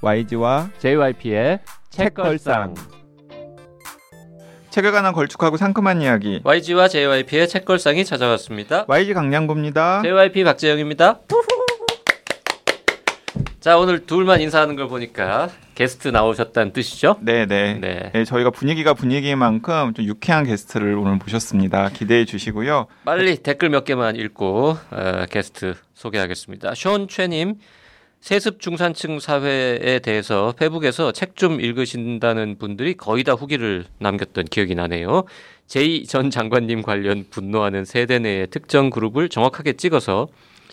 YG와 JYP의 책걸상. 책에 관한 걸쭉하고 상큼한 이야기. YG와 JYP의 책걸상이 찾아왔습니다. YG 강량구입니다. JYP 박재영입니다. 자 오늘 둘만 인사하는 걸 보니까 게스트 나오셨다는 뜻이죠? 네네. 네. 네, 저희가 분위기가 분위기인 만큼 좀 유쾌한 게스트를 오늘 모셨습니다. 기대해 주시고요. 빨리 댓글 몇 개만 읽고 어, 게스트 소개하겠습니다. 션 최님 세습 중산층 사회에 대해서 페북에서 책 좀 읽으신다는 분들이 거의 다 후기를 남겼던 기억이 나네요. 제이 전 장관님 관련 분노하는 세대 내의 특정 그룹을 정확하게 찍어서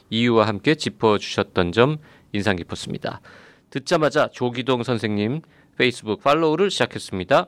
이유와 함께 짚어주셨던 점 인상 깊었습니다. 듣자마자 조귀동 선생님 페이스북 팔로우를 시작했습니다.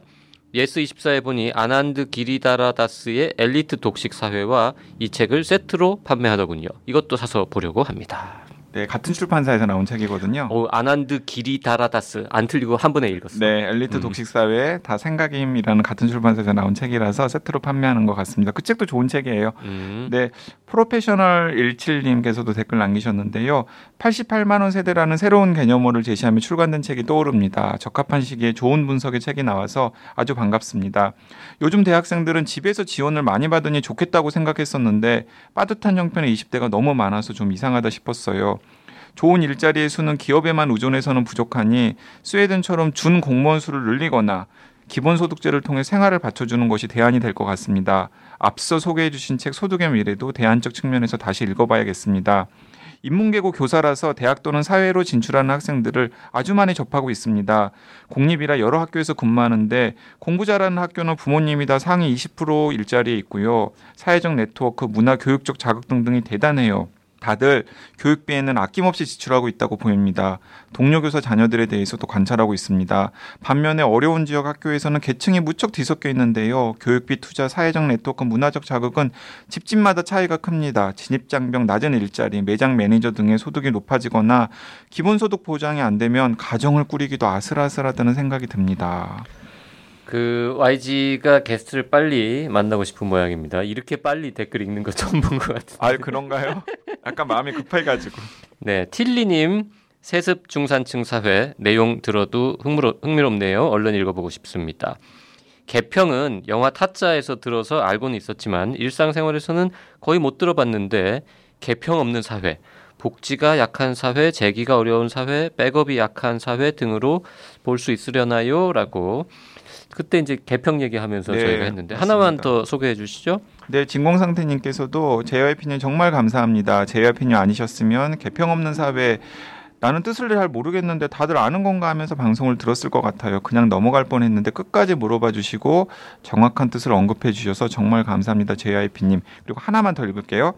예스24에 보니 아난드 기리다라다스의 엘리트 독식 사회와 이 책을 세트로 판매하더군요. 이것도 사서 보려고 합니다. 네, 같은 출판사에서 나온 책이거든요. 오, 아난드 기리다라다스 안 틀리고 한 번에 읽었어. 네, 엘리트 음. 독식 사회 다 생각의 힘이라는 같은 출판사에서 나온 책이라서 세트로 판매하는 것 같습니다. 그 책도 좋은 책이에요. 음, 네, 프로페셔널 17님께서도 댓글 남기셨는데요. 88만 원 세대라는 새로운 개념어를 제시하며 출간된 책이 떠오릅니다. 적합한 시기에 좋은 분석의 책이 나와서 아주 반갑습니다. 요즘 대학생들은 집에서 지원을 많이 받으니 좋겠다고 생각했었는데 빠듯한 형편의 20대가 너무 많아서 좀 이상하다 싶었어요. 좋은 일자리의 수는 기업에만 의존해서는 부족하니 스웨덴처럼 준 공무원 수를 늘리거나 기본소득제를 통해 생활을 받쳐주는 것이 대안이 될 것 같습니다. 앞서 소개해 주신 책 소득의 미래도 대안적 측면에서 다시 읽어봐야겠습니다. 인문계고 교사라서 대학 또는 사회로 진출하는 학생들을 아주 많이 접하고 있습니다. 공립이라 여러 학교에서 근무하는데 공부 잘하는 학교는 부모님이 다 상위 20% 일자리에 있고요. 사회적 네트워크, 문화, 교육적 자극 등등이 대단해요. 다들 교육비에는 아낌없이 지출하고 있다고 보입니다. 동료 교사 자녀들에 대해서도 관찰하고 있습니다. 반면에 어려운 지역 학교에서는 계층이 무척 뒤섞여 있는데요. 교육비 투자, 사회적 네트워크, 문화적 자극은 집집마다 차이가 큽니다. 진입장벽 낮은 일자리, 매장 매니저 등의 소득이 높아지거나 기본소득 보장이 안 되면 가정을 꾸리기도 아슬아슬하다는 생각이 듭니다. 그 YG가 게스트를 빨리 만나고 싶은 모양입니다. 이렇게 빨리 댓글 읽는 거 처음 본 것 같은데. 아 그런가요? 약간 마음이 급해가지고. 네, 틸리님 세습 중산층 사회 내용 들어도 흥미로, 흥미롭네요. 얼른 읽어보고 싶습니다. 개평은 영화 타짜에서 들어서 알고는 있었지만 일상생활에서는 거의 못 들어봤는데 개평 없는 사회, 복지가 약한 사회, 재기가 어려운 사회, 백업이 약한 사회 등으로 볼 수 있으려나요? 라고 그때 이제 개평 얘기하면서 네, 저희가 했는데 맞습니다. 하나만 더 소개해 주시죠. 네, 진공상태님께서도 JYP님 정말 감사합니다. JYP님 아니셨으면 개평 없는 사회 나는 뜻을 잘 모르겠는데 다들 아는 건가 하면서 방송을 들었을 것 같아요. 그냥 넘어갈 뻔했는데 끝까지 물어봐 주시고 정확한 뜻을 언급해 주셔서 정말 감사합니다. JYP님. 그리고 하나만 더 읽을게요.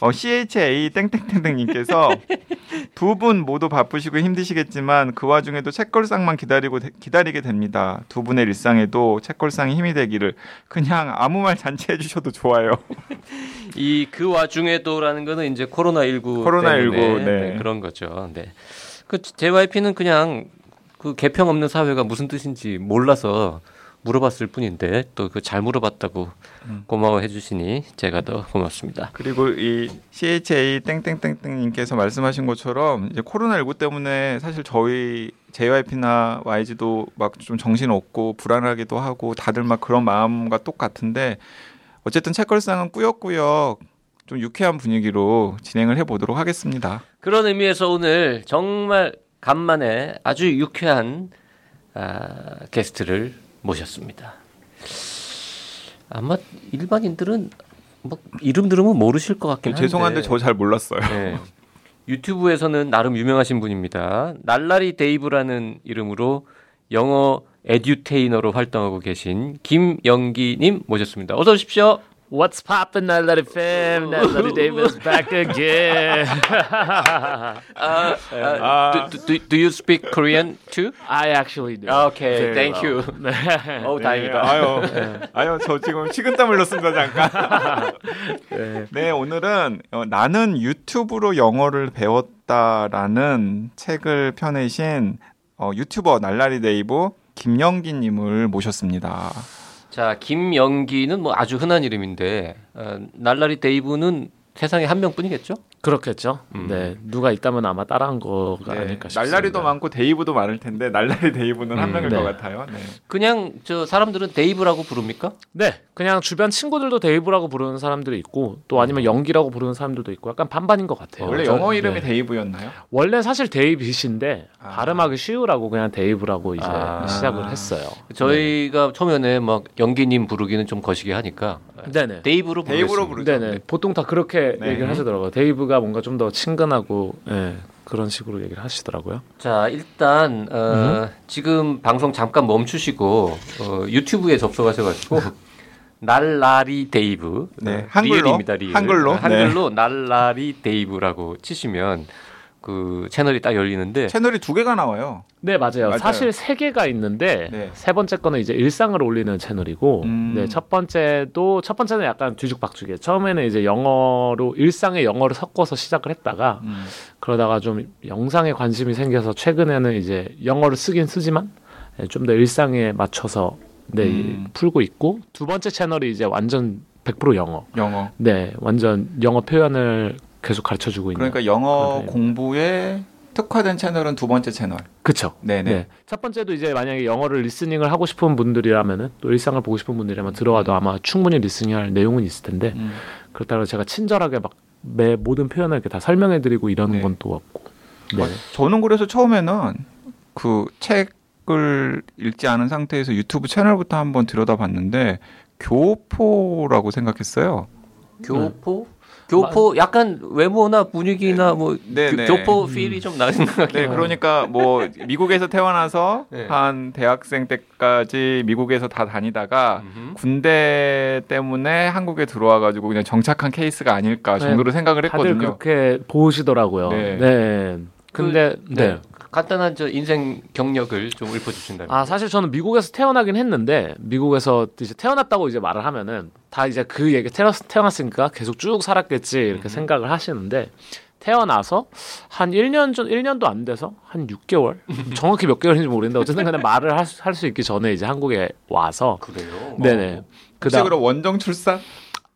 어, CHA 땡땡땡땡님께서 두 분 모두 바쁘시고 힘드시겠지만 그 와중에도 책걸상만 기다리고 기다리게 됩니다. 두 분의 일상에도 책걸상이 힘이 되기를 그냥 아무 말 잔치해 주셔도 좋아요. 이 그 와중에도라는 거는 이제 코로나 19 코로나 19, 네. 그런 거죠. 네. 그 JYP는 그냥 그 개평 없는 사회가 무슨 뜻인지 몰라서 물어봤을 뿐인데 또 그 잘 물어봤다고 음. 고마워해 주시니 제가 더 고맙습니다. 그리고 이 CHA 땡땡땡땡님께서 말씀하신 것처럼 이제 코로나19 때문에 사실 저희 JYP나 YG도 막 좀 정신 없고 불안하기도 하고 다들 막 그런 마음과 똑같은데 어쨌든 책걸상은 꾸역꾸역 좀 유쾌한 분위기로 진행을 해보도록 하겠습니다. 그런 의미에서 오늘 정말 간만에 아주 유쾌한 아, 게스트를 모셨습니다. 아마 일반인들은 뭐 이름 들으면 모르실 것 같긴 한데 죄송한데 저 잘 몰랐어요. 네. 유튜브에서는 나름 유명하신 분입니다. 날라리 데이브라는 이름으로 영어 edutainer로 활동하고 계신 김영기님 모셨습니다. 어서 오십시오. What's poppin', Natalie fam? Natalie Davis back again. Uh, uh, do, do, do you speak Korean too? I actually do. Okay, Very thank well. you. 어, 네, 다행이다. 아유, 아유, 저 지금 식은땀 흘렸습니다 잠깐. 네, 오늘은 어, 나는 유튜브로 영어를 배웠다라는 책을 펴내신 어, 유튜버 날라리 네이버 김영기님을 모셨습니다. 자, 김영기는 뭐 아주 흔한 이름인데 어, 날라리 데이브는 세상에 한 명뿐이겠죠? 그렇겠죠. 음. 네, 누가 있다면 아마 따라한 거가 네, 아닐까 싶습니다. 날라리도 많고 데이브도 많을 텐데 날라리 데이브는 한 음, 명일 네. 것 같아요. 네. 그냥 저 사람들은 데이브라고 부릅니까? 네, 그냥 주변 친구들도 데이브라고 부르는 사람들이 있고 또 아니면 영기라고 부르는 사람들도 있고 약간 반반인 것 같아요. 원래 저- 영어 이름이 네. 데이브였나요? 원래 사실 데이빗인데 아. 발음하기 쉬우라고 그냥 데이브라고 이제 아. 시작을 했어요. 저희가 초면에 막 영기님 부르기는 좀 거시기 하니까 네네. 데이브로. 부르죠. 네네. 보통 다 그렇게 네. 얘기를 하시더라고요. 데이브 가 뭔가 좀 더 친근하고 예, 그런 식으로 얘기를 하시더라고요. 자 일단 어, 지금 방송 잠깐 멈추시고 어, 유튜브에 접속하셔가지고 날라리 데이브 네, 어, 한글로? 리을입니다, 리을. 한글로? 네. 한글로 날라리 데이브라고 치시면 그 채널이 딱 열리는데 채널이 두 개가 나와요. 네 맞아요. 맞아요. 사실 세 개가 있는데 네. 세 번째 거는 이제 일상을 올리는 채널이고, 음. 네첫 번째도 첫 번째는 약간 뒤죽박죽이에요. 처음에는 이제 영어로 일상에 영어를 섞어서 시작을 했다가 음. 그러다가 좀 영상에 관심이 생겨서 최근에는 이제 영어를 쓰긴 쓰지만 좀 더 일상에 맞춰서 네 음. 풀고 있고 두 번째 채널이 이제 완전 100% 영어. 영어. 네, 완전 영어 표현을 계속 가르쳐 주고 있는. 그러니까 영어 공부에 특화된 채널은 두 번째 채널. 그쵸. 네네. 네. 첫 번째도 이제 만약에 영어를 리스닝을 하고 싶은 분들이라면은 또 일상을 보고 싶은 분들이라면 들어와도 아마 충분히 리스닝할 내용은 있을 텐데 음. 그렇다고 제가 친절하게 막 매 모든 표현을 이렇게 다 설명해드리고 이러는 네. 건또 없고. 네. 아, 저는 그래서 처음에는 그 책을 읽지 않은 상태에서 유튜브 채널부터 한번 들여다봤는데 교포라고 생각했어요. 교포 교포 약간 외모나 분위기나 뭐 네, 교- 네. 교포 필이 좀 나는 것 같긴 네. 그러니까 뭐 미국에서 태어나서 네. 한 대학생 때까지 미국에서 다 다니다가 음흠. 군대 때문에 한국에 들어와 가지고 그냥 정착한 케이스가 아닐까 정도로 생각을 다들 했거든요. 그렇게 보시더라고요. 네. 네. 근데 그, 네. 간단한 저 인생 경력을 좀 읊어주신다면. 아 사실 저는 미국에서 태어나긴 했는데 미국에서 이제 태어났다고 이제 말을 하면은 다 이제 그 얘기 태어 태어났으니까 계속 쭉 살았겠지 이렇게 음. 생각을 하시는데 태어나서 한 1년 전 1년도 안 돼서 한 6개월 정확히 몇 개월인지 모르겠는데 어쨌든 간에 말을 할수 있기 전에 이제 한국에 와서 그래요. 네네 혹시 그다음 그럼 원정 출산?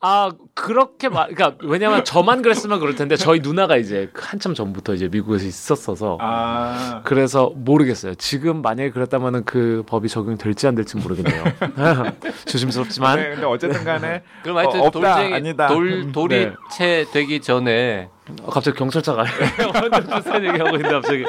아 그렇게 말 그러니까 왜냐면 저만 그랬으면 그럴 텐데 저희 누나가 이제 한참 전부터 이제 미국에서 있었어서 아. 그래서 모르겠어요. 지금 만약에 그랬다면은 그 법이 적용될지 안 될지 모르겠네요. 조심스럽지만 네, 근데 어쨌든 간에 그럼 하여튼 어, 없다, 돌쟁이 아니다. 돌 돌이 네. 채 되기 전에 어, 갑자기 경찰차가 완전 비슷한 얘기하고 있는데 갑자기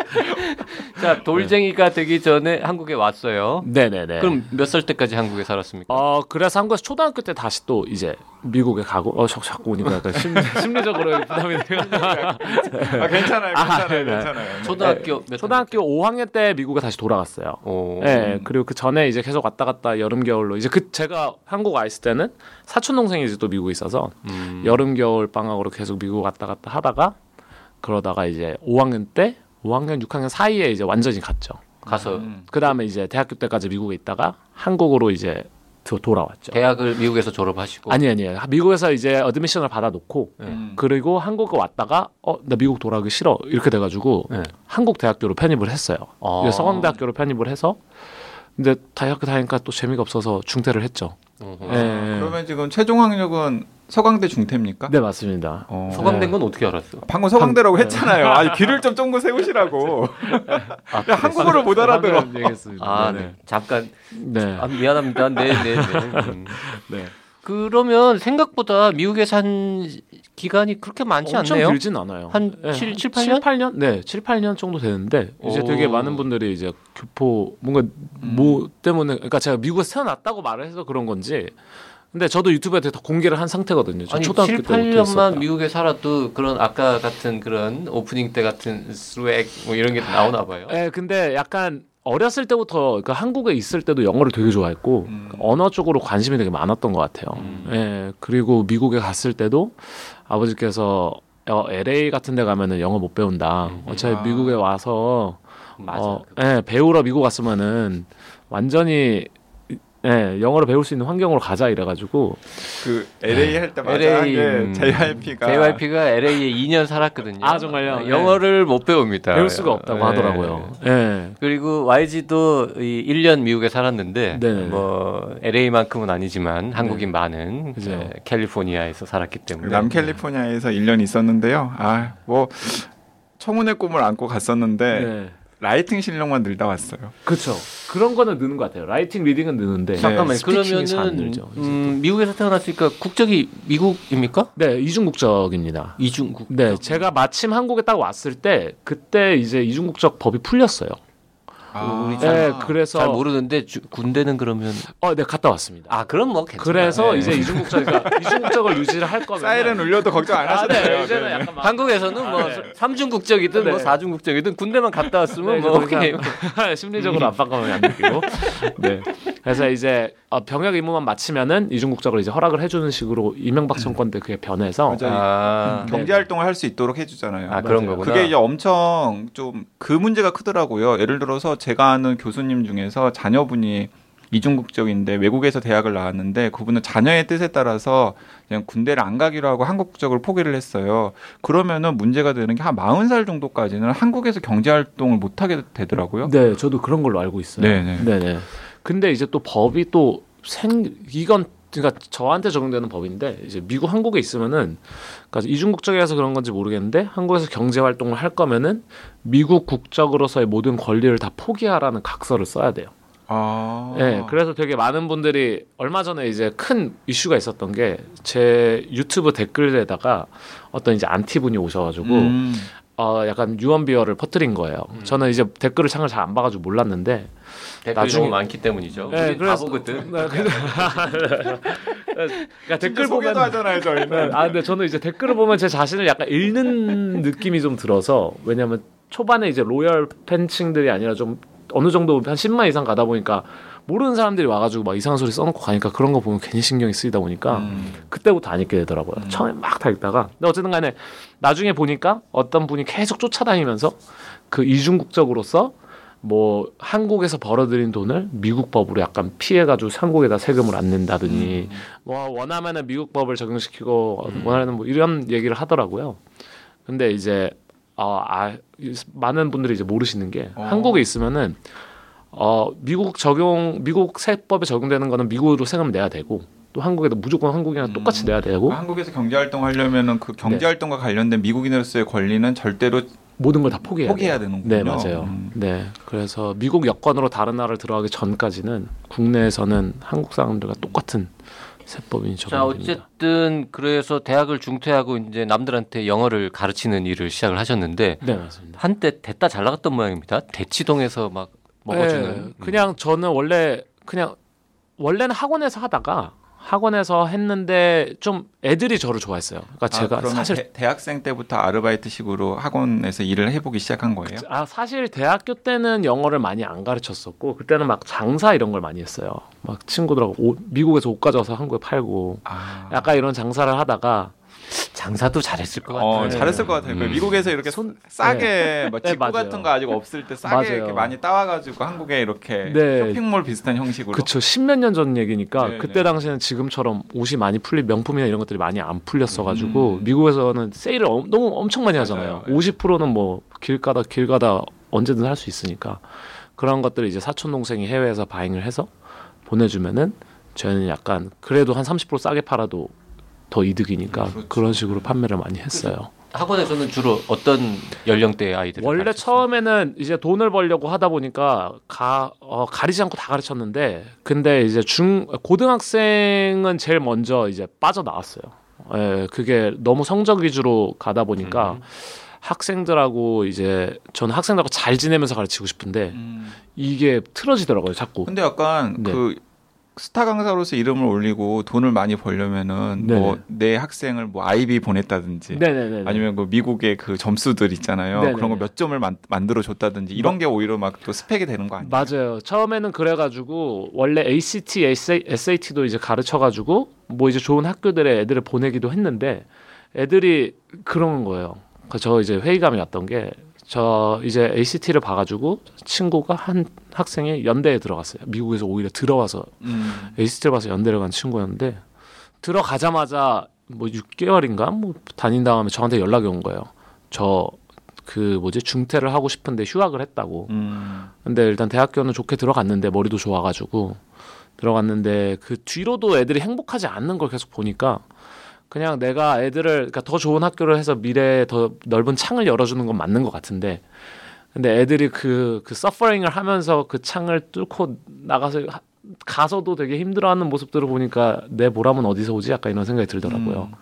자 돌쟁이가 되기 전에 한국에 왔어요. 네네네. 그럼 몇 살 때까지 한국에 살았습니까? 어 그래서 한국에서 초등학교 때 다시 또 이제 미국에 가고 어 자- 자꾸 오니까 약간 심리, 심리적으로 부담이 돼요. 아, 괜찮아요, 아, 괜찮아요, 네, 네. 괜찮아요. 초등학교 몇 초등학교 5학년 때 미국에 다시 돌아갔어요. 오. 네, 그리고 그 전에 이제 계속 왔다 갔다 여름 겨울로 이제 그 제가 한국 와 있을 때는 사촌 동생이 이제 또 미국에 있어서 음. 여름 겨울 방학으로 계속 미국 왔다 갔다 하 다가 그러다가 이제 5학년 때 5학년 6학년 사이에 이제 완전히 갔죠. 가서 음. 그 다음에 이제 대학교 때까지 미국에 있다가 한국으로 이제 도- 돌아왔죠. 대학을 미국에서 졸업하시고 아니 아니에요. 미국에서 이제 admission을 받아놓고 음. 그리고 한국에 왔다가 어 나 미국 돌아가기 싫어 이렇게 돼가지고 네. 한국 대학교로 편입을 했어요. 아. 서강대학교로 편입을 해서 근데 대학교 다니니까 또 재미가 없어서 중퇴를 했죠. 네. 그러면 지금 최종 학력은 서강대 중퇴입니까? 네 맞습니다. 어. 서강대인 건 어떻게 알았어? 방금 서강대라고 네. 했잖아요. 아, 귀를 좀 쫑긋 세우시라고. 아, 야, 한국어를 못 알아들어. 아, 네. 네. 잠깐 네. 아, 미안합니다. 네, 네, 네. 음. 네. 그러면 생각보다 미국에 산 기간이 그렇게 많지 엄청 않네요. 길진 않아요. 한 네, 칠, 한 칠, 팔 년? 7, 8년? 네, 7, 8년 정도 되는데 이제 오. 되게 많은 분들이 이제 교포 뭔가 뭐 때문에 그러니까 제가 미국에서 태어났다고 말을 해서 그런 건지 근데 저도 유튜브에 다 공개를 한 상태거든요. 저 아니 초등학교 7, 때부터 8년만 했었다. 미국에 살아도 그런 아까 같은 그런 오프닝 때 같은 스웩 뭐 이런 게 나오나 봐요. 예, 근데 약간 어렸을 때부터 그러니까 한국에 있을 때도 영어를 되게 좋아했고 음. 언어 쪽으로 관심이 되게 많았던 것 같아요. 음. 예, 그리고 미국에 갔을 때도 아버지께서 어, LA 같은 데 가면은 영어 못 배운다. 음. 어차피 아. 미국에 와서 맞아. 어, 예, 배우러 미국 갔으면은 완전히 예, 영어를 배울 수 있는 환경으로 가자 이래가지고 그 LA 할 때마다 LA, 예, 음. JYP가 JYP가 LA에 2년 살았거든요. 아, 정말요? 네. 영어를 못 배웁니다. 배울 수가 없다고 네. 하더라고요. 예. 그리고 YG도 이 1년 미국에 살았는데 네네. 뭐 LA만큼은 아니지만 한국인 많은 그죠. 예, 캘리포니아에서 살았기 때문에 남 캘리포니아에서 1년 있었는데요. 아, 뭐 청운의 꿈을 안고 갔었는데 네. writing 실력만 늘다 왔어요. 그렇죠. 그런 거는 느는 것 같아요. writing, reading은 느는데 잠깐만 speaking이 잘안 그러면은 늘죠. 음, 미국에서 태어났으니까 국적이 미국입니까? 네, 이중 국적입니다. 이중 국. 네, 제가 마침 한국에 딱 왔을 때 그때 이제 이중 국적 법이 풀렸어요. 아, 우리 네, 그래서 잘 모르는데 주- 군대는 그러면 어, 네 갔다 왔습니다. 아 그럼 뭐 괜찮아. 그래서 네. 이제 이중국적 그러니까 이중국적을 유지를 할 거면 사이렌 울려도 걱정 안 아, 하셔도 네, 돼요. 이제는 네. 약간 막 한국에서는 뭐 네. 삼중 국적이든 네. 뭐 사중 국적이든 군대만 갔다 왔으면 네, 뭐 오케이. 심리적으로 압박감을 안 느끼고 네 그래서 이제 어, 병역 의무만 마치면은 이중국적을 이제 허락을 해주는 식으로 이명박 정권 때 그게 변해서. 아, 경제 활동을 할 수 있도록 해주잖아요. 아 그런. 거구나. 그게 이제 엄청 좀 그 문제가 크더라고요. 예를 들어서 제가 아는 교수님 중에서 자녀분이 이중국적인데 외국에서 대학을 나왔는데 그분은 자녀의 뜻에 따라서 그냥 군대를 안 가기로 하고 한국 국적을 포기를 했어요. 그러면은 문제가 되는 게 한 40살 정도까지는 한국에서 경제 활동을 못 하게 되더라고요. 네 저도 그런 걸로 알고 있어요. 네 네. 근데 이제 또 법이 또 생 이건 그러니까 저한테 적용되는 법인데 이제 미국 한국에 있으면은 그러니까 이중 국적이라서 그런 건지 모르겠는데 한국에서 경제 활동을 할 거면은 미국 국적으로서의 모든 권리를 다 포기하라는 각서를 써야 돼요. 아. 네, 그래서 되게 많은 분들이 얼마 전에 이제 큰 이슈가 있었던 게 제 유튜브 댓글에다가 어떤 이제 안티 분이 오셔가지고 음. 어 약간 유언비어를 퍼뜨린 거예요. 저는 이제 댓글을 창을 잘 안 봐가지고 몰랐는데 댓글이 나중에- 너무 많기 때문이죠. 네, 그래서- 바보거든. 네, 그러니까 댓글 보면 하잖아요, 저희는. 아 근데 저는 이제 댓글을 보면 제 자신을 약간 잃는 느낌이 좀 들어서 왜냐면 초반에 이제 로열 팬층들이 아니라 좀 어느 정도 한 10만 이상 가다 보니까 모르는 사람들이 와가지고 막 이상한 소리 써놓고 가니까 그런 거 보면 괜히 신경이 쓰이다 보니까 음. 그때부터 안 읽게 되더라고요. 처음에 막 다 읽다가 근데 어쨌든 간에 나중에 보니까 어떤 분이 계속 쫓아다니면서 그 이중국적으로서 뭐 한국에서 벌어들인 돈을 미국 법으로 약간 피해가지고 한국에다 세금을 안 낸다더니 뭐 원하면은 미국 법을 적용시키고 원하는 뭐 이런 얘기를 하더라고요. 근데 이제 어, 아, 많은 분들이 이제 모르시는 게 어. 한국에 있으면은 어, 미국 적용 미국 세법에 적용되는 거는 미국으로 세금 내야 되고 또 한국에도 무조건 한국이랑 똑같이 내야 되고 한국에서 경제 활동 하려면은 그 경제 네. 활동과 관련된 미국인으로서의 권리는 절대로 모든 걸 다 포기해야 포기해야 돼요. 되는군요. 네 맞아요. 음. 네 그래서 미국 여권으로 다른 나라를 들어가기 전까지는 국내에서는 한국 사람들과 똑같은 세법이 자 적용됩니다. 어쨌든 그래서 대학을 중퇴하고 이제 남들한테 영어를 가르치는 일을 시작을 하셨는데 네 맞습니다. 한때 됐다 잘 나갔던 모양입니다. 대치동에서 막 먹어주는. 음. 네, 그냥 저는 원래 그냥 원래는 학원에서 하다가 학원에서 했는데 좀 애들이 저를 좋아했어요. 그러니까 아, 제가 사실 대, 대학생 때부터 아르바이트식으로 학원에서 일을 해보기 시작한 거예요? 아 사실 대학교 때는 영어를 많이 안 가르쳤었고 그때는 막 장사 이런 걸 많이 했어요. 막 친구들하고 옷, 미국에서 옷 가져와서 한국에 팔고 아, 약간 이런 장사를 하다가 장사도 잘했을 것 같아요. 어, 잘했을 것 같아요. 그 음. 미국에서 이렇게 손- 싸게 뭐 네, 직구. 같은 거 아직 없을 때 싸게 맞아요. 이렇게 많이 따와가지고 한국에 이렇게 네. 쇼핑몰 비슷한 형식으로. 그쵸 십몇 년 전 얘기니까 네, 그때 네. 당시에는 지금처럼 옷이 많이 풀린 명품이나 이런 것들이 많이 안 풀렸어가지고 음. 미국에서는 세일을 엄- 너무 엄청 많이 하잖아요. 맞아요. 50%는 뭐 길 가다 길 가다 언제든 할 수 있으니까 그런 것들을 이제 사촌 동생이 해외에서 바잉을 해서 보내주면은 저희는 약간 그래도 한 30% 싸게 팔아도 더 이득이니까 음, 그렇죠. 그런 식으로 판매를 많이 했어요. 학원에서는 주로 어떤 연령대의 아이들? 원래 처음에는 이제 돈을 벌려고 하다 보니까 가 어, 가리지 않고 다 가르쳤는데 근데 이제 중 고등학생은 제일 먼저 이제 빠져 나왔어요. 예, 그게 너무 성적 위주로 가다 보니까 음. 학생들하고 이제 저는 학생들하고 잘 지내면서 가르치고 싶은데 음. 이게 틀어지더라고요, 자꾸. 근데 약간 네. 그 스타 강사로서 이름을 올리고 돈을 많이 벌려면은. 뭐 내 학생을 뭐 아이비 보냈다든지 네네네. 아니면 그 미국의 그 점수들 있잖아요. 네네네. 그런 거 몇 점을 만, 만들어 줬다든지 이런 게 오히려 막 또 스펙이 되는 거 아니에요? 맞아요. 처음에는 그래가지고 원래 ACT, SAT도 이제 가르쳐가지고 뭐 이제 좋은 학교들에 애들을 보내기도 했는데 애들이 그런 거예요. 그저 이제 회의감이 왔던 게 저 이제 ACT를 봐가지고 친구가 한 학생이 연대에 들어갔어요. 미국에서 오히려 들어와서 음. ACT를 봐서 연대를 간 친구였는데 들어가자마자 뭐 6개월인가 뭐 다닌 다음에 저한테 연락이 온 거예요. 저 그 뭐지 중퇴를 하고 싶은데 휴학을 했다고. 음. 근데 일단 대학교는 좋게 들어갔는데 머리도 좋아가지고 들어갔는데 그 뒤로도 애들이 행복하지 않는 걸 계속 보니까 그냥 내가 애들을 그러니까 더 좋은 학교를 해서 미래에 더 넓은 창을 열어주는 건 맞는 것 같은데 근데 애들이 그, 그 서퍼링을 하면서 그 창을 뚫고 나가서 하- 가서도 되게 힘들어하는 모습들을 보니까 내 보람은 어디서 오지? 약간 이런 생각이 들더라고요. 음.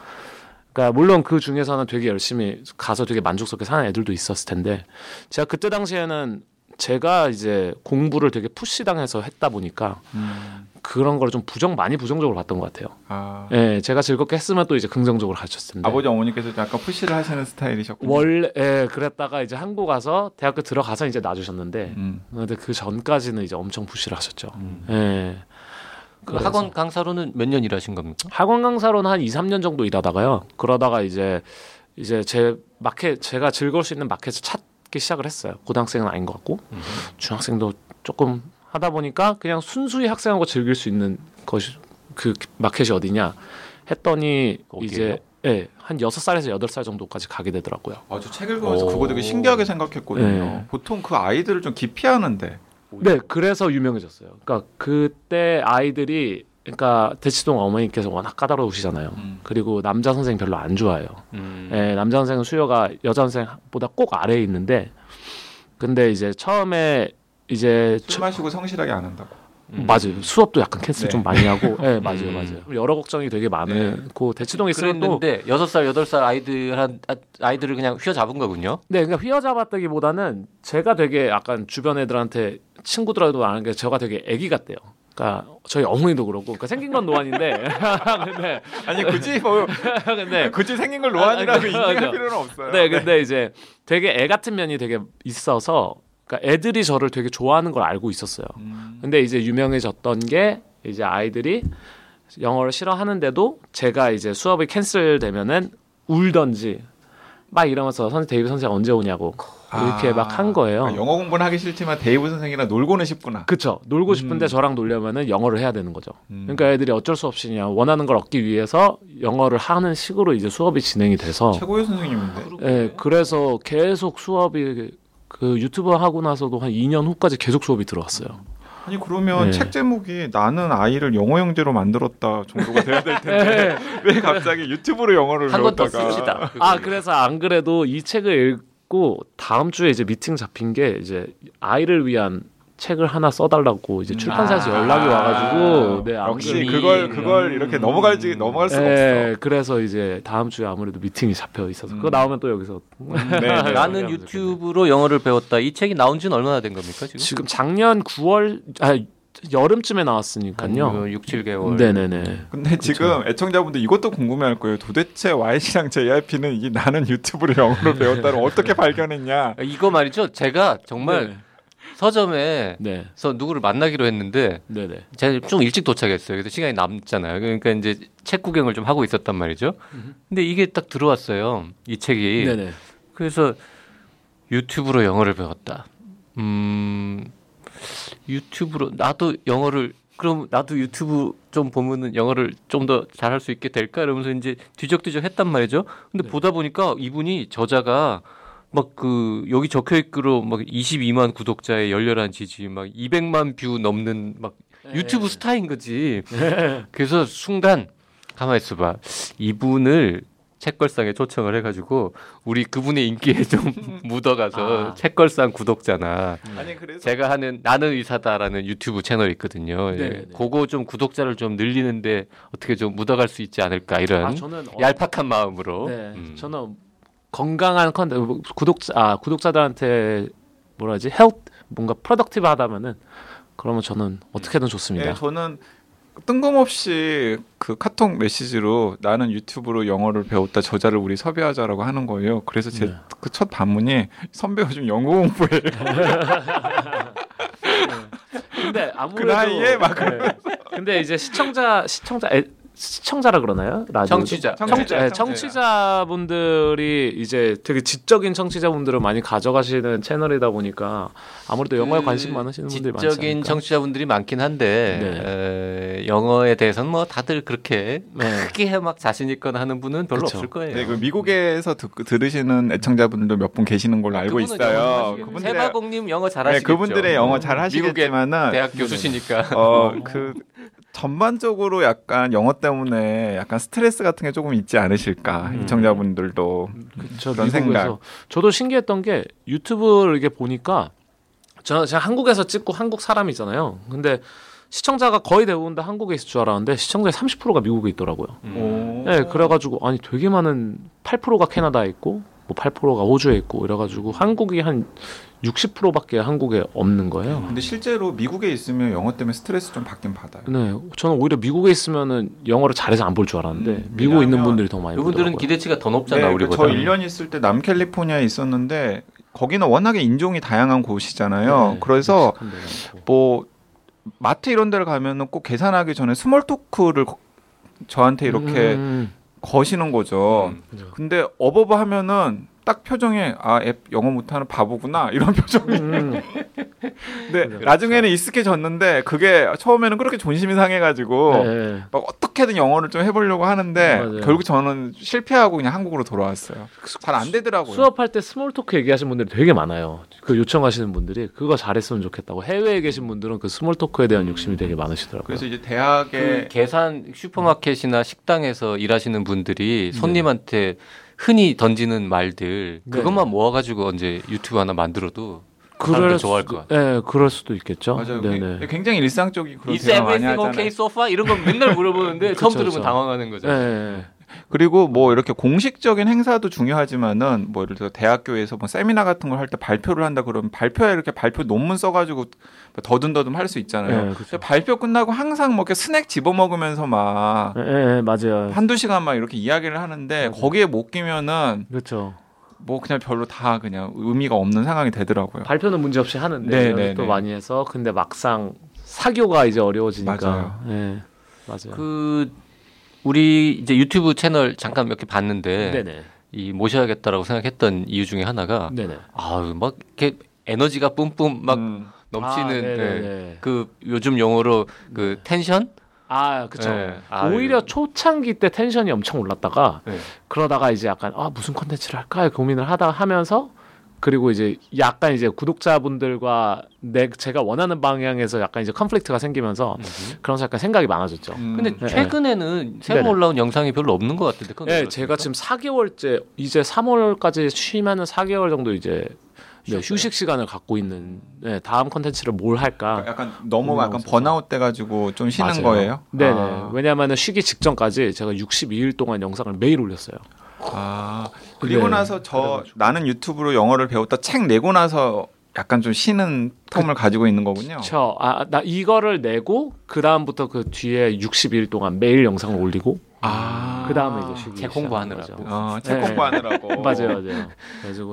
그러니까 물론 그 중에서는 되게 열심히 가서 되게 만족스럽게 사는 애들도 있었을 텐데 제가 그때 당시에는 제가 이제 공부를 되게 푸시당해서 했다 보니까 음. 그런 걸 좀 부정 많이 부정적으로 봤던 것 같아요. 아. 예, 제가 즐겁게 했으면 또 이제 긍정적으로 가셨을 텐데. 아버지 어머니께서 약간 푸시를 하시는 스타일이셨군요. 원래 예, 그랬다가 이제 한국 가서 대학교 들어가서 이제 놔주셨는데 음. 근데 그 전까지는 이제 엄청 푸시를 하셨죠. 음. 예. 그 학원 강사로는 몇 년 일하신 겁니까? 학원 강사로는 한 2, 3년 정도 일하다가요. 그러다가 이제 이제 제 마켓 제가 즐거울 수 있는 마켓을 찾 기 시작을 했어요. 고등학생은 아닌 것 같고 음. 중학생도 조금 하다 보니까 그냥 순수히 학생하고 즐길 수 있는 것이 그 마켓이 어디냐 했더니 거기에요? 이제 예, 한 여섯 살에서 여덟 살 정도까지 가게 되더라고요. 아, 저 책을 보면서 오. 그거 되게 신기하게 생각했거든요. 네. 보통 그 아이들을 좀 기피하는데. 네, 그래서 유명해졌어요. 그러니까 그때 아이들이 그러니까 대치동 어머니께서 워낙 까다로우시잖아요. 음. 그리고 남자 선생 별로 안 좋아해요. 음. 예, 남자 선생은 수요가 여자 선생보다 꼭 아래에 있는데 근데 이제 처음에 이제 술 마시고 성실하게 안 한다고. 음. 맞아요. 수업도 약간 캔슬 네. 좀 많이 하고, 예, 맞아요, 음. 맞아요. 여러 걱정이 되게 많고 대치동에 있으면 또, 그랬는데 여섯 살 여덟 살 아이들 한 아, 아이들을 그냥 휘어잡은 거군요. 네, 그러니까 휘어잡았다기보다는 제가 되게 약간 주변 애들한테 친구들하고도 아는 게 제가 되게 애기 같대요. 그러니까 저희 어머니도 그렇고, 그러니까 생긴 건 노안인데, 근데, 아니 굳이 뭐 근데 굳이 생긴 걸 노안이라고 아, 인정할 맞아. 필요는 없어요. 네, 근데 이제 되게 애 같은 면이 되게 있어서, 그러니까 애들이 저를 되게 좋아하는 걸 알고 있었어요. 음. 근데 이제 유명해졌던 게 이제 아이들이 영어를 싫어하는데도 제가 이제 수업이 cancel되면은 울던지 막 이러면서 선생 데이브 선생 언제 오냐고 이렇게 아, 막한 거예요. 그러니까 영어 공부는 하기 싫지만 데이브 선생이랑 놀고는 싶구나. 그쵸. 놀고 싶은데 음. 저랑 놀려면은 영어를 해야 되는 거죠. 음. 그러니까 애들이 어쩔 수 없이 그냥 원하는 걸 얻기 위해서 영어를 하는 식으로 이제 수업이 진행이 돼서 최고의 선생님인데. 예, 그래서 계속 수업이 그 유튜브 하고 나서도 한 2년 후까지 계속 수업이 들어왔어요. 아니 그러면 네. 책 제목이 나는 아이를 영어 형제로 만들었다 정도가 돼야 될 텐데 왜 갑자기 유튜브로 영어를 한권더 배웠다가 씁시다. 아 그래서 안 그래도 이 책을 읽 고 다음 주에 이제 미팅 잡힌 게 이제 아이를 위한 책을 하나 써달라고 이제 출판사에서 아. 연락이 와가지고 네, 안 역시 그걸 그걸 이렇게 넘어갈지 넘어갈 수가 네, 그래서 이제 다음 주에 아무래도 미팅이 잡혀 있어서 그거 음. 나오면 또 여기서 없어. 네, 네. 나는 유튜브로 영어를 배웠다. 이 책이 나온 지는 얼마나 된 겁니까 지금? 지금 작년 9월 아 여름쯤에 나왔으니까요. 6, 7개월. 네네네. 근데 지금 애청자분들 이것도 궁금해할 거예요. 도대체 YC랑 JYP는 이 나는 유튜브로 영어를 배웠다를 어떻게 발견했냐? 이거 말이죠. 제가 정말 서점에서 네. 누구를 만나기로 했는데 네. 네. 제가 좀 일찍 도착했어요. 그래서 시간이 남잖아요. 그러니까 이제 책 구경을 좀 하고 있었단 말이죠. 근데 이게 딱 들어왔어요. 이 책이. 네네. 그래서 유튜브로 영어를 배웠다. 음, 유튜브로 나도 영어를 그럼 나도 유튜브 좀 보면은 영어를 좀 더 잘할 수 있게 될까 이러면서 이제 뒤적뒤적 했단 말이죠. 근데 네. 보다 보니까 이분이 저자가 막 그 여기 적혀 있기로 막 22만 구독자의 열렬한 지지 막 200만 뷰 넘는 막 네. 유튜브 스타인 거지. 그래서 순간 가만 있어봐. 이분을 책걸상에 초청을 해가지고 우리 그분의 인기에 좀 묻어가서 아. 책걸상 구독자나 아니 그래서 제가 하는 나는 의사다라는 유튜브 채널이 있거든요. 예. 네네네. 그거 좀 구독자를 좀 늘리는데 어떻게 좀 묻어갈 수 있지 않을까 이런 아 저는 어, 얄팍한 마음으로. 네, 음. 저는 건강한 컨텐 구독자 아 구독자들한테 뭐라 하지 헬 뭔가 프로덕티브하다면은 그러면 저는 어떻게든 좋습니다. 네, 저는 뜬금없이 그 카톡 메시지로 나는 유튜브로 영어를 배웠다 저자를 우리 섭외하자라고 하는 거예요. 그래서 제 네. 그첫 반문이 선배가 좀 영어 공부해. 근데 아무래도 그 나이에 막 네. 근데 이제 시청자 시청자 애, 시청자라 그러나요? 라디오 청취자. 청취자. 네, 청취자. 청취자분들이 이제 되게 지적인 청취자분들을 많이 가져가시는 채널이다 보니까 아무래도 영어에 그 관심 많으시는 분들이 많지 지적인 않을까. 청취자분들이 많긴 한데 에, 영어에 대해서는 뭐 다들 그렇게 네. 크게 막 자신 있거나 하는 분은 별로 그쵸. 없을 거예요. 네, 그 미국에서 듣, 들으시는 애청자분들도 몇 분 계시는 걸로 알고 있어요. 그분들의 세바공님 영어 네, 잘하시겠죠. 그분들의 영어 잘 미국의 하시겠지만은 대학 교수시니까. 어, 그 전반적으로 약간 영어 때문에 약간 스트레스 같은 게 조금 있지 않으실까 음. 시청자분들도 그쵸, 그런 생각. 저도 신기했던 게 유튜브를 이렇게 보니까 저는 제가 한국에서 찍고 한국 사람이잖아요. 근데 시청자가 거의 대부분 다 한국에 있을 줄 알았는데 시청자의 30%가 미국에 있더라고요. 음. 네, 그래가지고 아니 되게 많은 8%가 캐나다에 있고 뭐 8%가 호주에 있고 이래가지고 한국이 한 60%밖에 한국에 없는 거예요. 근데 실제로 미국에 있으면 영어 때문에 스트레스 좀 받긴 받아요. 네, 저는 오히려 미국에 있으면은 영어를 잘해서 안 볼 줄 알았는데 음, 미국에 있는 분들이 더 많이 이분들은. 기대치가 더 높잖아 네, 우리보다. 저 1년 있을 때 남캘리포니아에 있었는데 거기는 워낙에 인종이 다양한 곳이잖아요. 네, 그래서. 뭐 마트 이런 데를 가면은 꼭 계산하기 전에 small talk를 거- 저한테 이렇게 음, 거시는 거죠. 음. 근데 어버버 하면은 딱 표정에 아 얘 영어 못하는 바보구나 이런 표정이. 음, 근데 그렇죠. 나중에는 익숙해졌는데 그게 처음에는 그렇게 존심이 상해가지고 네. 막 어떻게든 영어를 좀 해보려고 하는데 맞아요. 결국 저는 실패하고 그냥 한국으로 돌아왔어요. 잘 안 되더라고요. 수업할 때 small talk 얘기하시는 분들이 되게 많아요. 그 요청하시는 분들이 그거 잘했으면 좋겠다고 해외에 계신 분들은 그 small talk에 대한 욕심이 되게 많으시더라고요. 그래서 이제 그 대학에 계산 슈퍼마켓이나 식당에서 일하시는 분들이 손님한테 흔히 던지는 말들 네. 그것만 모아가지고 언제 유튜브 하나 만들어도 그럴 사람들 좋아할 것 네, 그럴 수도 있겠죠. 맞아요. 네네. 굉장히 일상적인 그런 Is 대화 많이 everything 하잖아요. okay so far? 이런 거 맨날 물어보는데 처음 그쵸, 들으면. 당황하는 거죠. 네. 그리고 뭐 이렇게 공식적인 행사도 중요하지만은 뭐 예를 들어 대학교에서 뭐 세미나 같은 걸 할 때 발표를 한다 그러면 발표에 이렇게 발표 논문 써가지고 뭐 더듬더듬 할 수 있잖아요. 네. 근데 발표 끝나고 항상 뭐 이렇게 스낵 집어 먹으면서 막 네, 네, 맞아요. 한두 시간 막 이렇게 이야기를 하는데 맞아요. 거기에 못 끼면은 그렇죠. 뭐 그냥 별로 다 그냥 의미가 없는 상황이 되더라고요. 발표는 문제 없이 하는데 네, 네, 네. 많이 해서 근데 막상 사교가 이제 어려워지니까. 맞아요. 네, 맞아요. 그 우리 이제 유튜브 채널 잠깐 몇 개 봤는데 네네. 이 모셔야겠다라고 생각했던 이유 중에 하나가. 아유 막 이렇게 에너지가 뿜뿜 막 음. 넘치는 아, 네. 그 요즘 용어로 그 텐션 아, 그쵸. 네. 아유. 오히려 초창기 때 tension이 엄청 올랐다가 네. 그러다가 이제 약간 아 무슨 컨텐츠를 할까 고민을 하다 하면서 그리고 이제 약간 이제 구독자분들과 내 제가 원하는 방향에서 약간 이제 conflict가 생기면서 그러면서 약간 생각이 많아졌죠. 음. 근데 네. 최근에는 새로 네네. 올라온 영상이 별로 없는 것 같은데 네? 제가 지금 4개월째 이제 3월까지 쉬면은 4개월 정도 이제 네? 휴식 시간을 갖고 있는 네, 다음 컨텐츠를 뭘 할까? 약간 너무 약간. 번아웃 돼가지고 좀 쉬는 맞아요. 거예요. 네네. 아, 왜냐하면 쉬기 직전까지 제가 62일 동안 영상을 매일 올렸어요. 아, 그리고 네. 나서 저 그래가지고. 나는 유튜브로 영어를 배웠다 책 내고 나서 약간 좀 쉬는 텀을 가지고 있는 거군요. 저, 아, 나 이거를 내고 그 다음부터 그 뒤에 60일 동안 매일 영상을 올리고 아, 그 다음에 이제 쉬기 책 공부하느라고. 어, 책 네. 공부하느라고. 맞아요, 맞아요.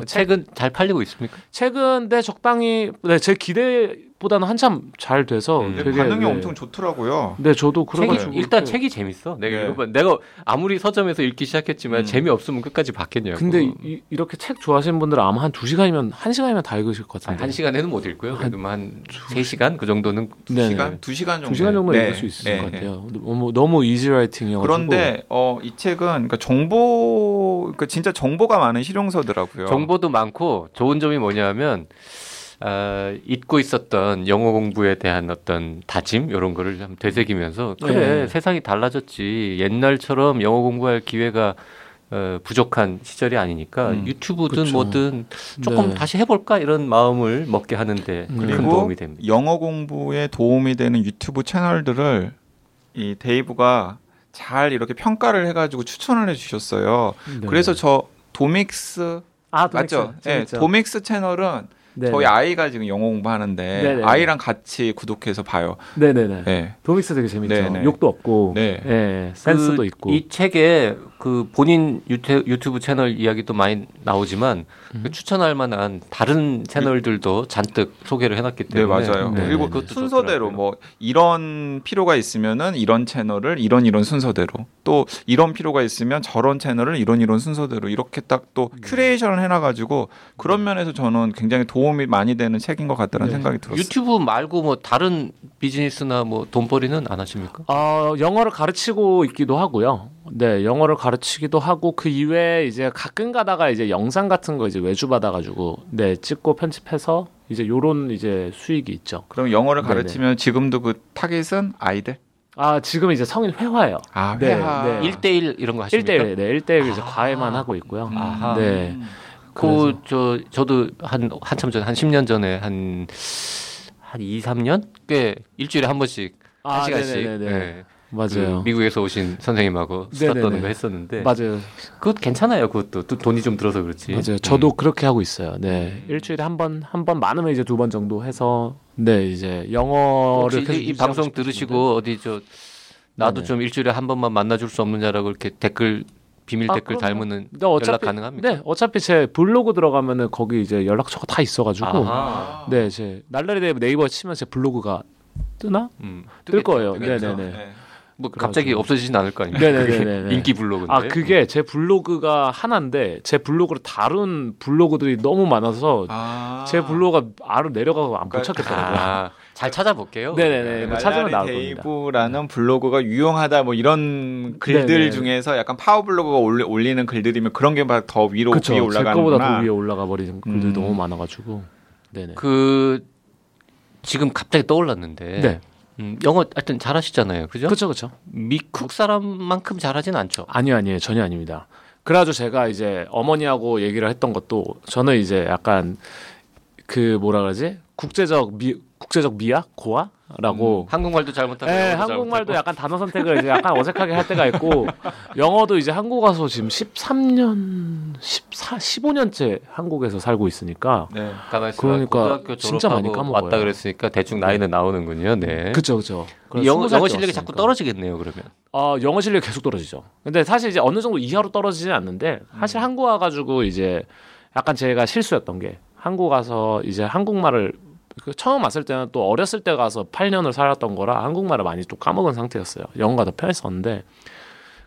책, 책은 잘 팔리고 있습니까? 책은 네 적당히 네, 제 기대 보다는 한참 잘 돼서 음. 근데 되게 반응이 네. 엄청 좋더라고요. 네, 저도 책이 그래가지고 일단 그- 책이 재밌어. 내가 네. 읽어봐. 내가 아무리 서점에서 읽기 시작했지만 음. 재미 없으면 끝까지 봤겠냐고. 근데 이, 이렇게 책 좋아하시는 분들은 아마 한 두 시간이면 한 시간이면 다 읽으실 것 같은데. 한 시간에는 못 읽고요. 그래도 뭐한 3시간 그 정도는 네, 시간 네. 두 시간 정도. 두 시간 정도 네, 읽을 수 있을 네, 것 네. 같아요. 너무 너무 이지 라이팅이어가지고. 그런데 어, 이 책은 그러니까 정보, 그러니까 진짜 정보가 많은 실용서더라고요. 정보도 많고 좋은 점이 뭐냐면 아, 잊고 있었던 영어 공부에 대한 어떤 다짐 이런 거를 좀 되새기면서 그래 네. 세상이 달라졌지 옛날처럼 영어 공부할 기회가 어, 부족한 시절이 아니니까 음, 유튜브든 그쵸. 뭐든 조금 네. 다시 해볼까 이런 마음을 먹게 하는데 음. 큰 그리고 도움이 됩니다. 영어 공부에 도움이 되는 유튜브 채널들을 이 데이브가 잘 이렇게 평가를 해가지고 추천을 해주셨어요. 네. 그래서 저 Domics 아, 맞죠? Domics, 네. Domics 채널은 네. 저희 아이가 지금 영어 공부하는데 네네. 아이랑 같이 구독해서 봐요. 네네네. 네. Domics 되게 재밌죠. 네네. 욕도 없고, 네. 예, 센스도 그 있고. 이 책에 그 본인 유태, 유튜브 채널 이야기도 많이 나오지만 음. 그 추천할 만한 다른 채널들도 잔뜩 소개를 해놨기 네 때문에 맞아요. 네. 그리고 그것도 순서대로 좋더라고요. 뭐 이런 필요가 있으면은 이런 채널을 이런 이런 순서대로 또 이런 필요가 있으면 저런 채널을 이런 이런 순서대로 이렇게 딱또 음. curation을 해놔가지고 그런 면에서 저는 굉장히 도움이 많이 되는 책인 것 같다는 네. 생각이 들었어요. 유튜브 말고 뭐 다른 비즈니스나 뭐 돈벌이는 안 하십니까? 어, 영어를 가르치고 있기도 하고요. 네, 영어를 가르치기도 하고 그 이외에 이제 가끔 가다가 이제 영상 같은 거 이제 외주 받아가지고 네 찍고 편집해서 이제 요런 이제 수익이 있죠. 그럼 영어를 네네. 가르치면 지금도 그 타겟은 아이들? 아 지금 이제 성인 회화예요. 아 네, 회화. 네. 일대일 이런 거 하십니까? 1대1 네, 1대1 이제 아. 과외만 하고 있고요. 음. 아하. 네. 그 저 저도 한 한참 전에 한 10년 전에 한한 2, 3년 꽤 일주일에 한 번씩 한 아, 시간씩 네네네 네. 예, 맞아요. 그 미국에서 오신 선생님하고 수다 네네네. 떠는 거 했었는데 맞아요. 그것 괜찮아요. 그것도 또 돈이 좀 들어서 그렇지. 맞아요. 저도 음. 그렇게 하고 있어요. 네. 일주일에 한 번, 한 번 많으면 이제 두 번 정도 해서 네, 이제 영어를 혹시 계속 이, 이 방송. 들으시고 어디 저 나도 네네. 좀 일주일에 한 번만 만나줄 수 없느냐라고 이렇게 댓글 비밀 아, 댓글 근데 어차피 연락 가능합니까? 네, 어차피 제 블로그 들어가면은 거기 이제 연락처가 다 있어가지고 아하. 네, 제 날라리 대 네이버 치면 제 블로그가 뜨나? 음, 뜰 거예요. 뜨겠죠. 네네네. 네. 뭐 갑자기 없어지진 않을 거 아닙니까? 그게 인기 블로그인데. 아 그게 제 블로그가 하나인데 제 블로그를 다룬 블로그들이 너무 많아서 아. 제 블로그가 아래로 내려가고 안 그러니까- 묻혔겠더라고요. 아, 잘 찾아볼게요. 네네네. 뭐 찾으면 나올 데이브라는 블로그가 유용하다 뭐 이런 글들 네네. 중에서 약간 파워 블로그가 올리, 올리는 글들이면 그런 게 막 더 위로 그쵸. 위에 제 올라가는구나. 거보다 더 위에 올라가 버리는 글들이 음. 너무 많아가지고. 네네. 그 지금 갑자기 떠올랐는데 네. 음, 영어 하여튼 잘하시잖아요. 그죠? 그렇죠, 그렇죠. 미국 사람만큼 잘하진 않죠. 아니요, 아니에요. 전혀 아닙니다. 그래가지고 제가 이제 어머니하고 얘기를 했던 것도 저는 이제 약간 그 뭐라 그러지 국제적 미 국제적 미학 고아 라고 한국말도 잘못하고 네, 한국말도 잘못하고. 약간 단어 선택을 이제 약간 어색하게 할 때가 있고 영어도 이제 한국 와서 지금 13년, 14, 15년째 한국에서 살고 있으니까 네. 그러니까 고등학교 진짜 많이 까먹어요. 왔다 그랬으니까 대충 나이는 나오는군요. 네. 그쵸. 이 영어, 영어 실력이 자꾸 떨어지겠네요. 그러면. 어, 영어 실력이 계속 떨어지죠. 근데 사실 이제 어느 정도 이하로 떨어지지는 않는데 사실 음. 한국 와 가지고 이제 약간 제가 실수였던 게 한국 가서 이제 한국말을 그 처음 왔을 때는 또 어렸을 때 가서 8년을 살았던 거라 한국말을 많이 또 까먹은 상태였어요. 영어가 더 편했었는데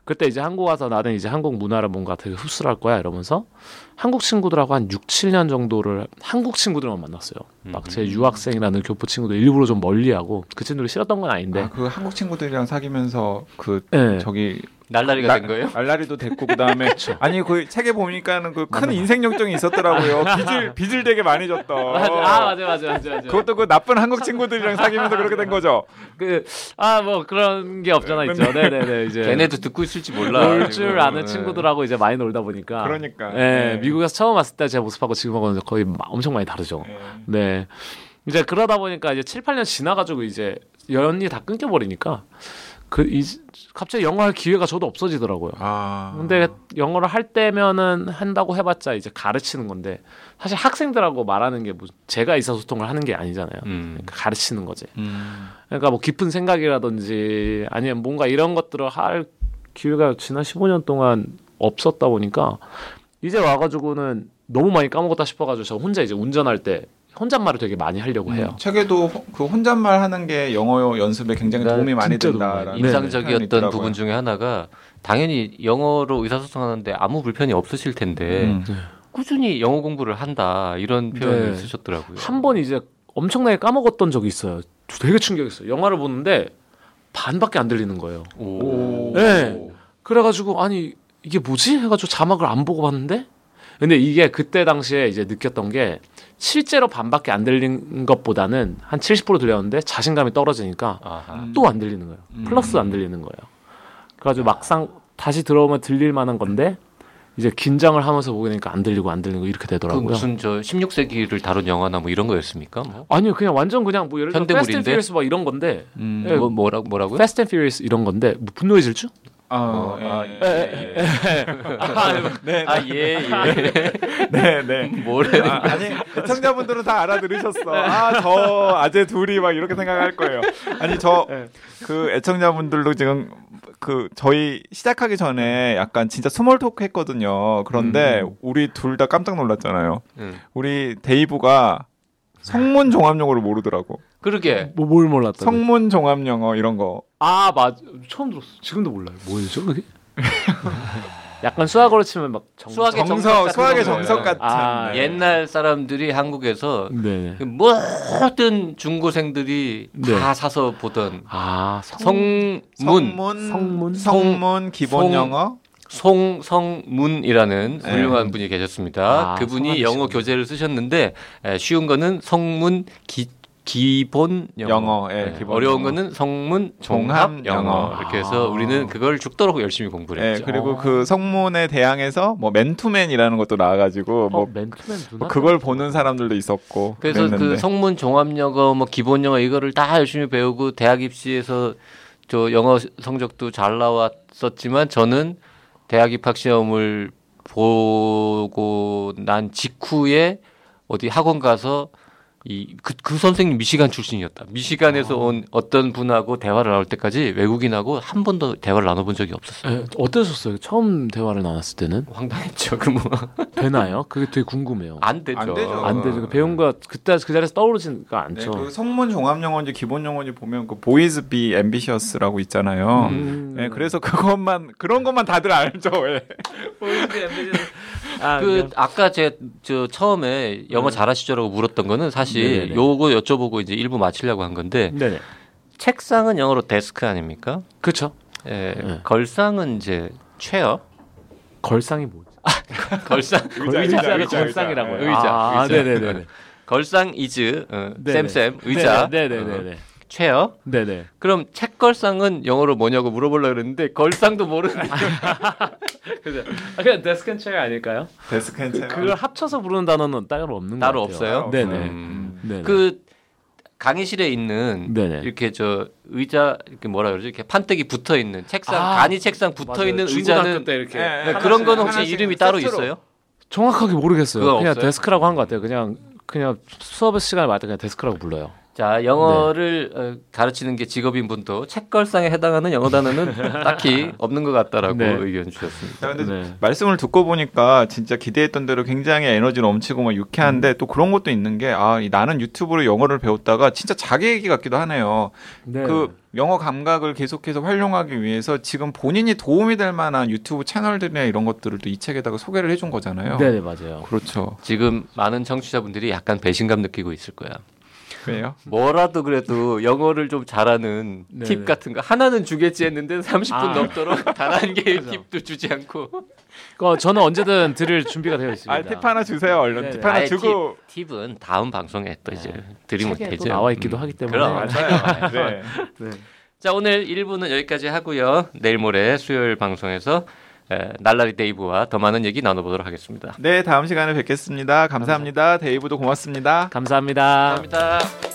그때 이제 한국 와서 나는 이제 한국 문화를 뭔가 되게 흡수할 거야 이러면서 한국 친구들하고 한 6, 7년 정도를 한국 친구들만 만났어요. 막 음. 제 유학생이라는 교포 친구들 일부러 좀 멀리하고 그 친구들이 싫었던 건 아닌데 아, 그 한국 친구들이랑 사귀면서 그 네. 저기 날라리가 나- 된 거예요? 알라리도 됐고 그다음에 아니 그 책에 보니까는 그 큰 인생 역정이 있었더라고요. 빚을 빚을 되게 많이 졌던. 맞아, 아 맞아 맞아 맞아 맞아. 그것도 그 나쁜 한국 친구들이랑 사귀면서 그렇게 된 거죠. 그 아 뭐 그런 게 없잖아 있죠. 네네네 이제 걔네도 듣고 있을지 몰라. 놀줄 지금. 아는 네. 친구들하고 이제 많이 놀다 보니까. 그러니까. 예, 네. 미국에서 처음 왔을 때 제 모습하고 지금하고는 거의 마- 엄청 많이 다르죠. 네. 네. 이제 그러다 보니까 이제 7, 8년 지나가지고 이제 연이 다 끊겨버리니까 그 이, 갑자기 영어 할 기회가 저도 없어지더라고요. 아. 근데 영어를 할 때면은 한다고 해봤자 이제 가르치는 건데 사실 학생들하고 말하는 게 뭐 제가 의사소통을 하는 게 아니잖아요. 음. 그러니까 가르치는 거지. 음. 그러니까 뭐 깊은 생각이라든지 아니면 뭔가 이런 것들을 할 기회가 지난 15년 동안 없었다 보니까 이제 와가지고는 너무 많이 까먹었다 싶어가지고 저 혼자 이제 운전할 때 혼잣말을 되게 많이 하려고 해요. 음, 책에도 호- 그 혼잣말 하는 게 영어 연습에 굉장히 난 도움이 많이 표현이 인상적이었던. 부분 중에 하나가 당연히 영어로 의사소통하는데 아무 불편이 없으실 텐데 음. 꾸준히 영어 공부를 한다 이런 표현을 네. 쓰셨더라고요. 한 번 이제 엄청나게 까먹었던 적이 있어요. 되게 충격이었어요. 영화를 보는데 반밖에 안 들리는 거예요. 오. 네. 그래가지고 아니 이게 뭐지? 해가지고 자막을 안 보고 봤는데 근데 이게 그때 당시에 이제 느꼈던 게 실제로 반밖에 안 들린 것보다는 한 70% 들렸는데 자신감이 떨어지니까. 또 안 들리는 거예요. 음. 플러스 안 들리는 거예요. 그래가지고 막상 다시 들어오면 들릴 만한 건데 이제 긴장을 하면서 보니까 안 들리고 안 들리고 이렇게 그 되더라고요. 무슨 저 16세기를 다룬 영화나 뭐 이런 거였습니까? 뭐, 아니요, 그냥 완전 그냥 뭐 예를 들어? Fast and Furious 막 이런 건데 음. 예, 뭐 뭐라 뭐라고요? Fast and Furious 이런 건데 뭐 분노의 질주? 어, 어, 아, 예, 예, 예. 네, 아, 예, 예. 네, 네. 뭐래? 아, 아니 애청자분들은 다 알아들으셨어. 아 저 아재 둘이 막 이렇게 생각할 거예요. 아니 저 그 애청자분들도 지금 그 저희 시작하기 전에 약간 진짜 small talk 했거든요. 그런데 음. 우리 둘 다 깜짝 놀랐잖아요. 응. 우리 데이브가 성문 종합 용어를 모르더라고. 그러게. 뭐 뭘 몰랐다. 성문 종합용어 이런 거. 아, 맞. 처음 들었어. 지금도 몰라요. 뭐였죠, 그게? 약간 수학으로 치면 막 정... 수학의 정석 정석, 같은 수학의. 정석 같은. 아, 네. 옛날 사람들이 한국에서 네. 그 모든 중고생들이 네. 다 사서 보던 아, 성... 성문 성문, 성문? 성문 기본 성- 영어. 송성문이라는 네. 훌륭한 분이 계셨습니다. 아, 그분이 성함이 영어. 교재를 쓰셨는데 에, 쉬운 거는 성문 기 기본 영어, 영어, 예, 네, 기본 어려운 영어. 거는 성문 종합 종합 영어 영어. 이렇게 해서 아. 우리는 그걸 죽도록 열심히 공부를 예, 했죠. 그리고 어. 그 성문에 대항해서 뭐 맨투맨이라는 것도 나와가지고 뭐 어, 맨투맨 누나? 뭐 그걸 보는 사람들도 있었고 그래서 그랬는데. 그 성문 종합 영어 뭐 기본 영어 이거를 다 열심히 배우고 대학 입시에서 저 영어 성적도 잘 나왔었지만 저는 대학 입학 시험을 보고 난 직후에 어디 학원 가서 이그 그 선생님 미시간 출신이었다. 미시간에서 온 어떤 분하고 대화를 나눌 때까지 외국인하고 한 번도 대화를 나눠본 적이 없었어요. 예, 어떠셨어요? 처음 대화를 나눴을 때는 황당했죠. 그뭐안 되나요? 그게 되게 궁금해요. 되죠. 안 되죠. 안 되죠. 그 배운 거 그때 그 자리에서 떠오르지가 네, 않죠. 그 성문 종합 영어인지 기본 영어인지 보면 그 Boys be ambitious라고 있잖아요. 음. 네, 그래서 그것만 그런 것만 다들 알죠. 예. 아, 그 아까 제저 처음에 영어 잘하시죠라고 물었던 거는 사실 네네네. 요거 여쭤보고 이제 일부 마치려고 한 건데 네네. 책상은 영어로 desk 아닙니까? 그렇죠. 예, 네. 걸상은 이제 chair, 걸상이 뭐지? 걸상 의자, 의자, 의자를 의자, 걸상이라고요. 의자, 아, 의자. 네네네. 걸상 is 어, 네네. same same 의자, 네네네네. 어, chair. 네네. 그럼 책 걸상은 영어로 뭐냐고 물어보려고 그랬는데 걸상도 모르는 그죠. 아, 그냥 desk and chair 아닐까요? desk and chair. 그걸 합쳐서 부르는 단어는 따로 없는 거 따로 같아요. 없어요. 네네. 음. 네네. 그 강의실에 있는 네네. 이렇게 저 의자 이렇게 뭐라 그러죠? 이렇게 판때기 붙어 있는 책상 아, 간이 책상 붙어 있는 맞아요. 의자는 때 이렇게 예, 네, 하나씩, 그런 거는 혹시 하나씩 이름이 따로. 있어요? 정확하게 모르겠어요. 그냥 없어요? desk라고 한 것 같아요. 그냥 그냥 수업 시간에 말할 때 그냥 desk라고 불러요. 자, 영어를 어, 가르치는 게 직업인 분도 책걸상에 해당하는 영어 단어는 딱히 없는 것 같다라고 네. 의견 주셨습니다. 자, 근데 네. 말씀을 듣고 보니까 진짜 기대했던 대로 굉장히 에너지 넘치고 막 유쾌한데 음. 또 그런 것도 있는 게 아, 이 나는 유튜브로 영어를 배웠다가 진짜 자기 얘기 같기도 하네요. 네. 그 영어 감각을 계속해서 활용하기 위해서 지금 본인이 도움이 될 만한 유튜브 채널들이나 이런 것들을 또 이 책에다가 소개를 해준 거잖아요. 네네 맞아요. 그렇죠. 지금 많은 청취자분들이 약간 배신감 느끼고 있을 거야. 왜요? 뭐라도 그래도 영어를 좀 잘하는 네네. 팁 같은 거 하나는 주겠지 했는데 30분 아. 넘도록 단 한 개의 팁도 주지 않고 그 저는 언제든 드릴 준비가 되어 있습니다. 아, 팁 하나 주세요. 얼른 네네. 팁 하나 아예 주고. 팁, 팁은 다음 방송에 또 이제 드리면 책에 되죠. 또 나와 있기도 하기 때문에. 그럼. 맞아요. 네. 네. 자 오늘 1부는 여기까지 하고요. 내일 모레 수요일 방송에서 에, 날라리 데이브와 더 많은 얘기 나눠보도록 하겠습니다. 네, 다음 시간에 뵙겠습니다. 감사합니다. 데이브도 고맙습니다. 감사합니다. 감사합니다.